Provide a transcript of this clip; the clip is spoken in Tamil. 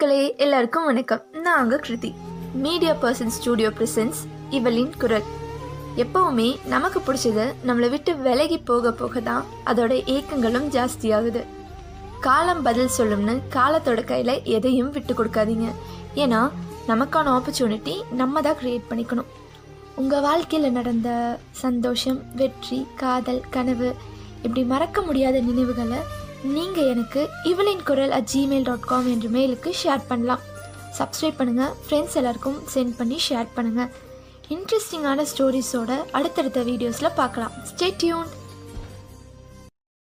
மக்களே எல்லாருக்கும் வணக்கம். நான் உங்க Kriti. Media person studio presents இவளின் குரல். எப்பவுமே நமக்கு பிடிச்சது நம்மளை விட்டு விலகி போக போக தான் அதோட ஏக்கங்களும் ஜாஸ்தியாகுது. காலம் பதில் சொல்லும்னு காலத்தோட கையில் எதையும் விட்டு கொடுக்காதீங்க. ஏன்னா நமக்கான ஆப்பர்ச்சுனிட்டி நம்ம தான் க்ரியேட் பண்ணிக்கணும். உங்கள் வாழ்க்கையில் நடந்த சந்தோஷம் வெற்றி காதல் கனவு இப்படி மறக்க முடியாத நினைவுகளை நீங்கள் எனக்கு இவளின் குரல் அட் ஜிமெயில் டாட் காம் என்ற மெயிலுக்கு ஷேர் பண்ணலாம். சப்ஸ்கிரைப் பண்ணுங்கள் ஃப்ரெண்ட்ஸ் எல்லாருக்கும் சென்ட் பண்ணி ஷேர் பண்ணுங்கள் இன்ட்ரெஸ்டிங்கான ஸ்டோரிஸோட அடுத்தடுத்த வீடியோஸில் பார்க்கலாம். Stay tune